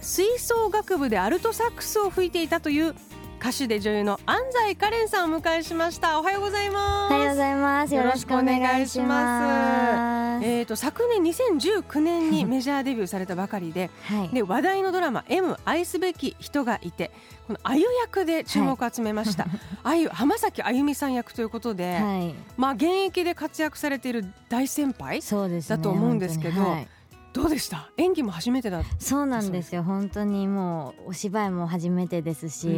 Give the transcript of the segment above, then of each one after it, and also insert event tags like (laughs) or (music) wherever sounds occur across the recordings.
吹奏楽部でアルトサックスを吹いていたという歌手で女優の安西カレンさんをお迎えしました。おはようございます。おはようございます。よろしくお願いします。えっ、ー、と昨年2019年に (laughs) メジャーデビューされたばかりで、はい、で話題のドラマ M 愛すべき人がいてこのあゆ役で注目を集めました、はい、あゆ浜崎あゆみさん役ということで、はい、まあ現役で活躍されている大先輩だと思うんですけど、どうでした？演技も初めてだそうなんですよ。本当にもうお芝居も初めてですし、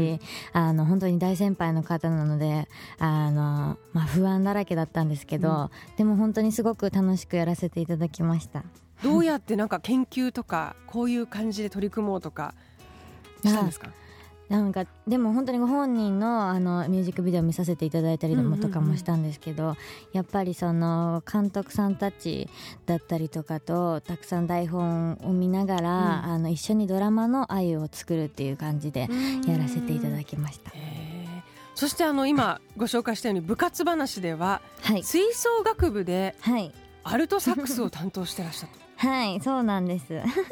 うん、あの本当に大先輩の方なのであの、まあ、不安だらけだったんですけど、うん、でも本当にすごく楽しくやらせていただきました。どうやってなんか研究とかこういう感じで取り組もうとかしたんですか？なんかでも本当にご本人のあのミュージックビデオ見させていただいたりとかもしたんですけど、やっぱりその監督さんたちだったりとかとたくさん台本を見ながら、うん、あの一緒にドラマの愛を作るっていう感じでやらせていただきました。そしてあの今ご紹介したように部活話では、はい、吹奏楽部でアルトサックスを担当してらっしゃった。はいそうなんです。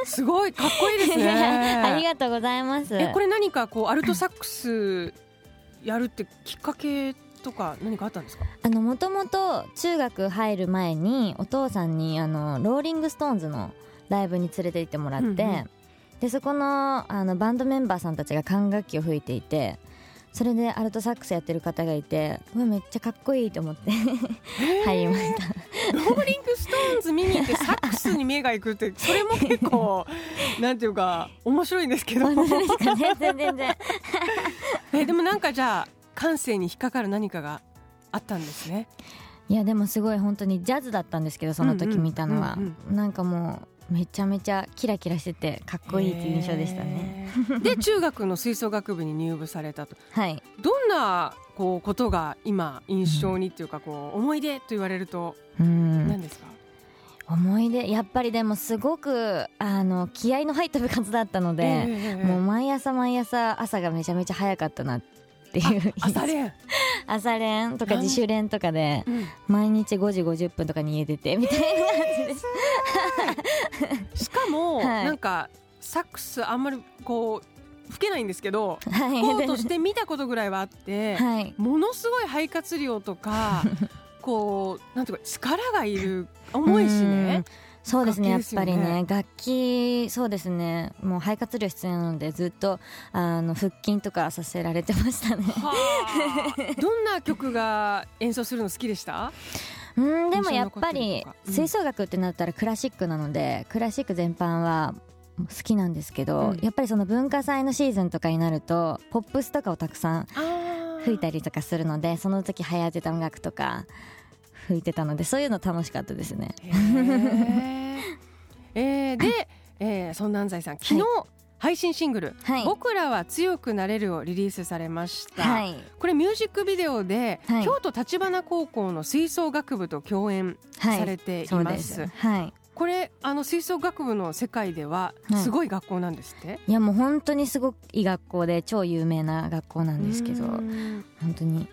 すごいかっこいいですね。(laughs) ありがとうございます。えこれ何かこうアルトサックスやるってきっかけとか何かあったんですか？あのもともと中学入る前にお父さんにあのローリングストーンズのライブに連れて行ってもらって、うんうん、でそこのあのバンドメンバーさんたちが管楽器を吹いていてそれでアルトサックスやってる方がいてうわめっちゃかっこいいと思って。入りました。ローリングストーンズ見に行ってサックスに目がいくって (laughs) それも結構なんていうか面白いんですけど。全然全然。(laughs) えでもなんかじゃあ感性に引っかかる何かがあったんですね。いやでもすごい本当にジャズだったんですけどその時見たのは、なんかもうめちゃめちゃキラキラしててかっこいいっていう印象でしたね。で中学の吹奏楽部に入部されたと。はい。どんなこうことが今印象にっていうかこう思い出と言われると何ですか？思い出やっぱりでもすごくあの気合の入った部活だったので、えー、もう毎朝毎朝朝がめちゃめちゃ早かったなっていう朝練 (laughs) 朝練とか自主練とかで、毎日5時50分とかに家出てみたいな感じで。す (laughs) しかも、はい、なんかサックスあんまりこう吹けないんですけど、はい、吹こうとして見たことぐらいはあって、はい、ものすごい肺活量とか (laughs) こうなんていうか力がいる重いしね。そうですね、ね、やっぱりね楽器そうですね。もう肺活量必要なのでずっとあの腹筋とかさせられてましたね。(laughs) どんな曲が演奏するの好きでした？うんでもやっぱり吹奏楽ってなったらクラシックなのでクラシック全般は好きなんですけど、うん、やっぱりその文化祭のシーズンとかになるとポップスとかをたくさん吹いたりとかするのでその時流行ってた音楽とか吹いてたのでそういうの楽しかったですね。えー、で、えー、そんな安西さん昨日、はい配信シングル、はい、僕らは強くなれるをリリースされました、はい、これミュージックビデオで、はい、京都橘高校の吹奏楽部と共演されています、はい。これあの吹奏楽部の世界ではすごい学校なんですって、はい、いやもう本当にすごい学校で超有名な学校なんですけど本当に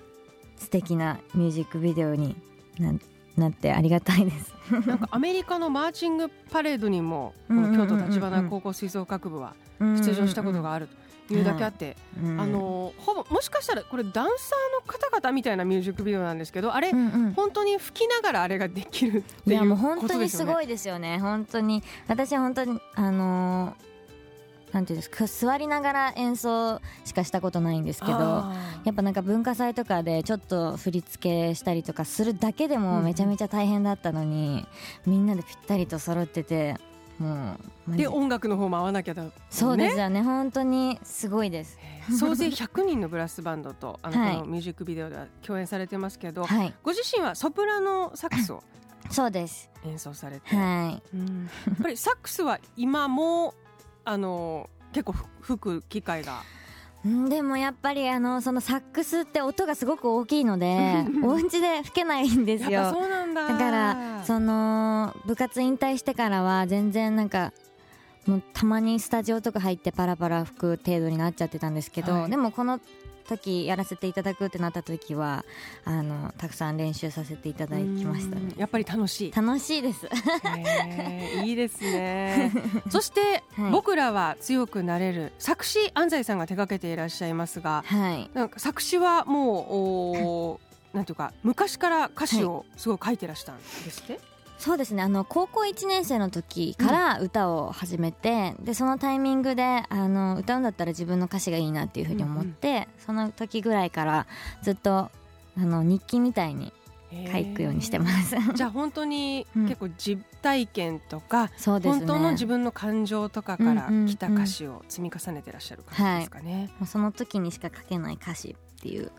素敵なミュージックビデオにななってありがたいです。なんかアメリカのマーチングパレードにも (laughs) この京都橘高校吹奏楽部は出場したことがあるというだけあって、あのほぼもしかしたらこれダンサーの方々みたいなミュージックビデオなんですけどあれ、うんうん、本当に吹きながらあれができるっていう、ね、いやもう本当にすごいですよね。本当に。私は本当にあのーなんていうんですか座りながら演奏しかしたことないんですけどやっぱなんか文化祭とかでちょっと振り付けしたりとかするだけでもめちゃめちゃ大変だったのに、うん、みんなでぴったりと揃っててもうで。音楽の方も合わなきゃだ、ね、そうですよね本当にすごいです。総勢100人のブラスバンドとあの、はい、このミュージックビデオでは共演されてますけど、はい、ご自身はソプラノサックスをそうです。演奏されて、はい、うん、やっぱりサックスは今もあの結構吹く機会が。うんでもやっぱりあのそのサックスって音がすごく大きいので (laughs) お家で吹けないんですよ。やっぱそうなんだ。だからその部活引退してからは全然なんかもうたまにスタジオとか入ってパラパラ吹く程度になっちゃってたんですけど、はい。でもこの時やらせていただくってなった時はあのたくさん練習させていただきましたね。うん。やっぱり楽しい。楽しいです。いいですね。(laughs) そして、はい。僕らは強くなれる作詞安西さんが手掛けていらっしゃいますがはい。なんか作詞はもうおーなんていうか昔から歌詞をすごい書いてらしたんですって、そうですね。あの高校1年生の時から歌を始めて、でそのタイミングであの歌うんだったら自分の歌詞がいいなっていうふうに思って、その時ぐらいからずっとあの日記みたいに書くようにしてます。(laughs) (laughs) じゃあ本当にうん。結構実体験とか、そうですね。本当の自分の感情とかからうんうんうん。来た歌詞を積み重ねてらっしゃる感じですかね、もうその時にしか書けない歌詞っていう。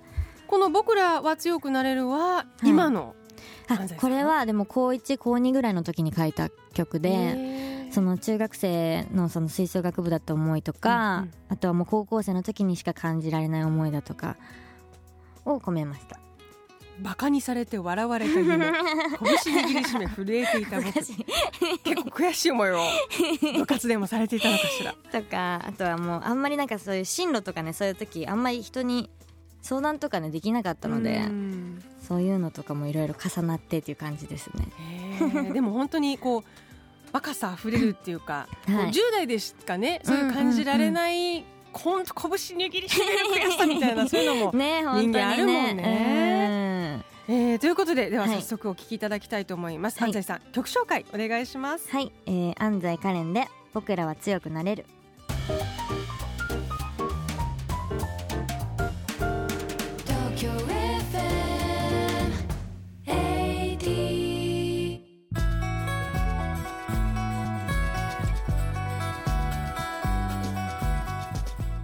この「僕らは強くなれるは」今の、あこれはでも高1高2ぐらいの時に書いた曲でその中学生のその吹奏楽部だった思いとか、うんうん。あとはもう高校生の時にしか感じられない思いだとかを込めました。バカにされて笑われた夢 (laughs) 拳握りしめ震えていた僕。結構悔しい思いを部活でもされていたのかしら。(laughs) とかあとはもうあんまりなんかそういう進路とかねそういう時あんまり人に相談とかねできなかったのでうん。そういうのとかもいろいろ重なってっていう感じですね。でも本当にこう (laughs) 若さあふれるっていうか、こうはい10代でしかねそういう感じられない、ほんと拳握りしめる悔しさみたいな (laughs) そういうのも、人間あるもんね。えーということででははい。早速お聞きいただきたいと思います、はい。安西さん曲紹介お願いします。はい、えー、安西カレンで僕らは強くなれる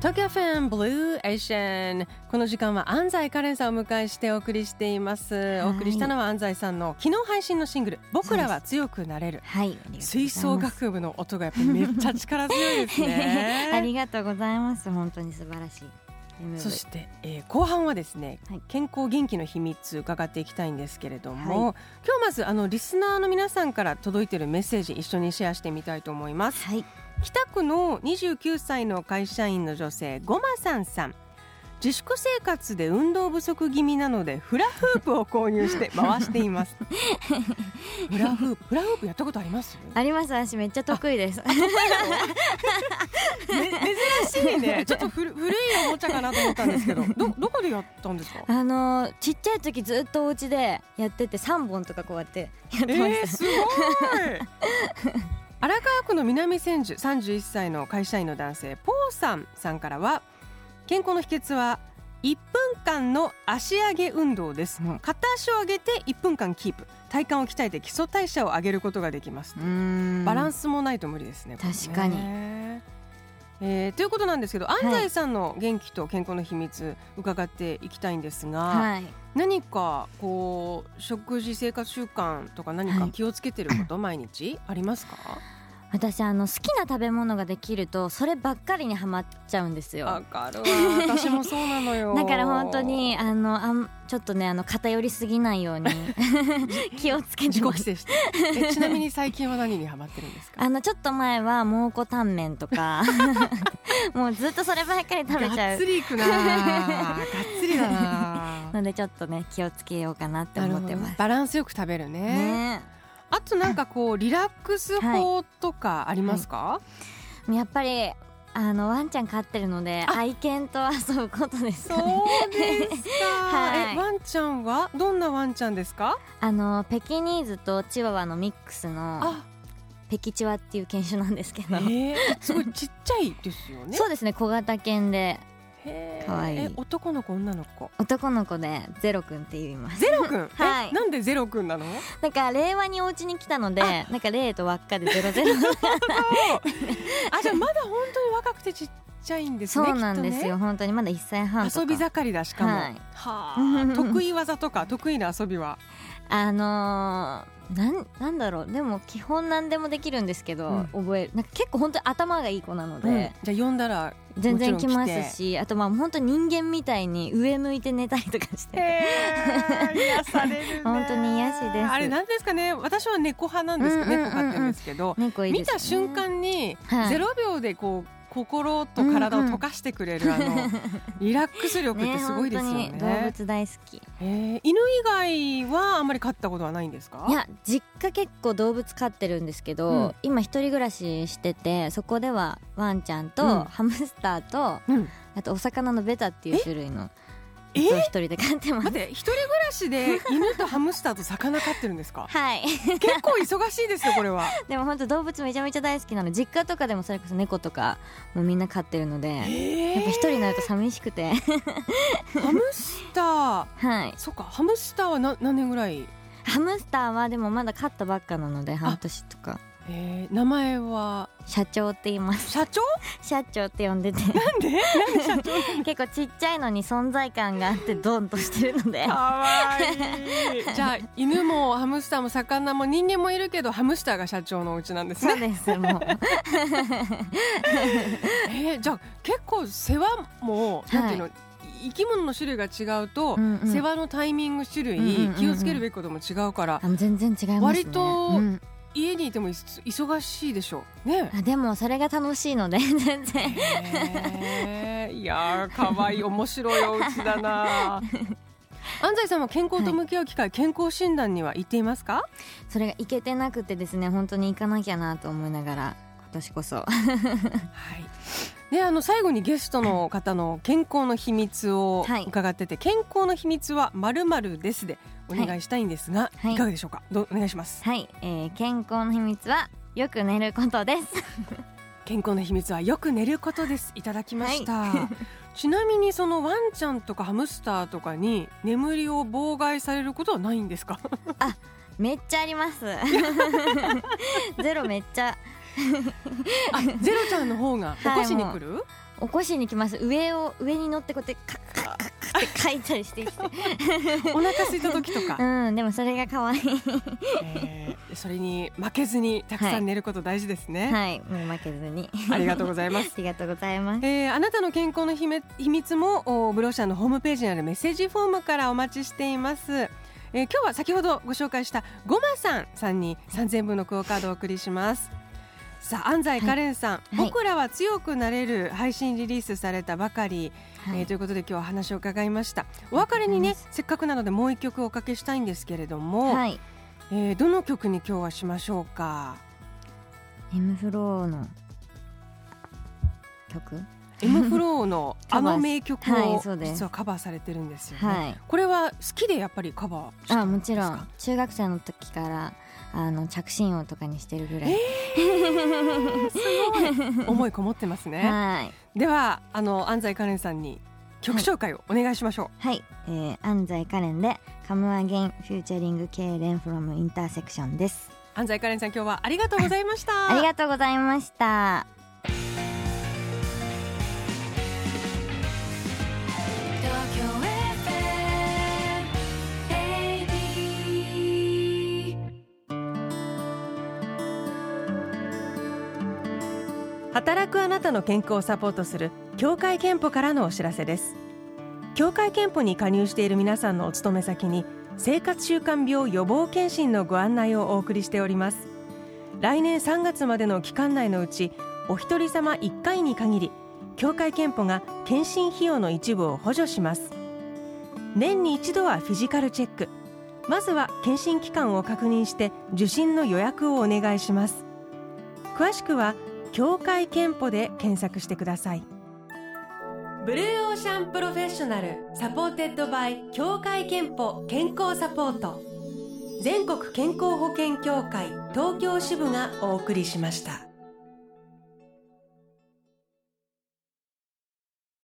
東京フェンブルーエーシャンこの時間は安西カレンさんをお迎えしてお送りしています、い。お送りしたのは安西さんの昨日配信のシングル僕らは強くなれる。はい吹奏楽部の音がやっぱりめっちゃ力強いですね。(laughs) ありがとうございます。本当に素晴らしいそして、えー後半はですね、はい。健康元気の秘密伺っていきたいんですけれども、は今日まずあのリスナーの皆さんから届いているメッセージ一緒にシェアしてみたいと思います。はい。北区の29歳の会社員の女性ごまさんさん自粛生活で運動不足気味なのでフラフープを購入して (laughs) 回しています。フラフープフラフープやったことあります？あります私めっちゃ得意です。め珍しいね。(laughs) ちょっと古古いおもちゃかなと思ったんですけどどどこでやったんですか？あのーちっちゃい時ずっとお家でやってて3本とかこうやってやってました、えー、すごい。荒川区の南千住31歳の会社員の男性ポーさんさんからは健康の秘訣は1分間の足上げ運動です、うん片足を上げて1分間キープ。体幹を鍛えて基礎代謝を上げることができます、バランスもないと無理ですね確かに。えーということなんですけど安はい。西さんの元気と健康の秘密伺っていきたいんですが、はい。何かこう食事生活習慣とか何か気をつけてること、毎日ありますか？私あの好きな食べ物ができるとそればっかりにはまっちゃうんですよ。わかるわ。私もそうなのよ。(laughs) だから本当にあのあんちょっとねあの偏りすぎないように (laughs) 気をつけてます。ちなみに最近は何にハマってるんですか？(laughs) あのちょっと前は蒙古タンメンとか。もうずっとそればっかり食べちゃう。がっつりいくながっつりだなのでちょっとね気をつけようかなって思ってます。バランスよく食べるね。ねあとなんかこうリラックス法とかありますか、やっぱりあのワンちゃん飼ってるのであ。愛犬と遊ぶことですかね。そうですか、(laughs) はい。えワンちゃんはどんなワンちゃんですか？あのペキニーズとチワワのミックスのあ。ペキチワっていう犬種なんですけど、えー、すごいちっちゃいですよね。(laughs) そうですね。小型犬でへー。かわい。いえ男の子女の子？男の子でゼロくんって言います。ゼロくん、(laughs) はい。えなんでゼロくんなの？なんか令和にお家に来たのでなんか令と輪っかでゼロゼロ。(laughs) あじゃあまだ本当に若くてちっちゃいんですねそうなんですよ、きっ本当にまだ1歳半遊び盛りだしかも、はい。はあ。得意技とか得意な遊びは？(laughs) あのーなんなんだろう。でも基本何でもできるんですけど、うん。覚える。なんか結構本当に頭がいい子なので、うん。じゃあ呼んだら全然来まもちろん来て。すしあとまあ本当人間みたいに上向いて寝たりとかして。へー癒されるね。本当に癒しです。あれなんですかね。私は猫派なんですけど、うんうんうんうん。猫飼ってるんですけど、見猫いいですよねた瞬間にはい。ゼロ秒でこう心と体を溶かしてくれる、あの (laughs) リラックス力ってすごいですよね。本当に動物大好き。へー犬以外はあんまり飼ったことはないんですか？いや実家結構動物飼ってるんですけど、うん。今一人暮らししててそこではワンちゃんと、うん。ハムスターとうん。あとお魚のベタっていう種類のえ？やつを一人で飼ってます。一人暮らしで (laughs) 犬とハムスターと魚飼ってるんですか？はい。結構忙しいですよこれは。(laughs) でも本当動物めちゃめちゃ大好きなの。実家とかでもそれこそ猫とかもみんな飼ってるのでえやっぱ一人になると寂しくて。ハムスター。はい。そっかハムスターはな何年ぐらい、ハムスターはでもまだ飼ったばっかなので半年とか。えー、名前は？社長って言います。社長？社長って呼んでて。なんで？なんで社長？(laughs) 結構ちっちゃいのに存在感があってドンとしてるので。かわいい。(laughs) じゃあ犬もハムスターも魚も人間もいるけどハムスターが社長のお家なんですそうねですもう。(laughs) えー、じゃあ結構世話も、なんていうの生き物の種類が違うと、うんうん。世話のタイミング種類、うんうんうんうん。気をつけるべきことも違うから、あ全然違いますね。割とうん家にいてもい忙しいでしょう。ね。あでもそれが楽しいので (laughs) 全然。へーいやー可愛い面白いお家だな。(laughs) 安西さんは健康と向き合う機会、健康診断には行っていますか？それがいけてなくてですね本当に行かなきゃなと思いながら今年こそ。はい。で、あの最後にゲストの方の健康の秘密をはい伺ってて、健康の秘密はまるまるですでお願いしたいんですが、はいい、かがでしょうか？どうお願いします。はい、えー健康の秘密はよく寝ることです (laughs) 健康の秘密はよく寝ることです。いただきました。(laughs) ちなみにそのワンちゃんとかハムスターとかに眠りを妨害されることはないんですか？(laughs) めっちゃありますゼロめっちゃあ、ゼロちゃんの方が起こしに来る？起こしに来ます上を上に乗ってこうやってカッカッカッカッって書いたりしてきてお腹空いた時とか。うんでもそれが可愛いえーそれに負けずにたくさん寝ること大事ですね。はいもう負けずにありがとうございますあ。りがとうございますえーあなたの健康の秘め秘密もおブローシャーのホームページにあるメッセージフォームからお待ちしています、えー今日は先ほどご紹介したごまさんさんに3000分のクオカードをお送りしますさあ安西カレンさん、はい。僕らは強くなれる配信リリースされたばかり、はい。えーということで今日は話を伺いました。お別れにねせっかくなのでもう一曲おかけしたいんですけれども、はい。えーどの曲に今日はしましょうか？M フローの曲？M フローの (laughs) あの名曲を実はカバーされてるんですよね、はい。これは好きでやっぱりカバーしたあもちろん。中学生の時からあの着信音とかにしてるぐらい、すごい。(laughs) 思いこもってますね。はい。ではあの安西カレンさんに曲紹介をお願いしましょう、はい、えー、安西カレンで「カムアゲインフューチャリング K レンフロムインターセクション」です。安西カレンさん今日はありがとうございました。(laughs) ありがとうございました働くあなたの健康をサポートする協会憲法からのお知らせです。協会憲法に加入している皆さんのお勤め先に生活習慣病予防検診のご案内をお送りしております。来年3月までの期間内のうちお一人様1回に限り協会憲法が検診費用の一部を補助します。年に一度はフィジカルチェック。まずは検診期間を確認して受診の予約をお願いします。詳しくは協会けんぽで検索してください。ブルーオーシャンプロフェッショナル supported by 協会けんぽ健康サポート。全国健康保険協会東京支部がお送りしました。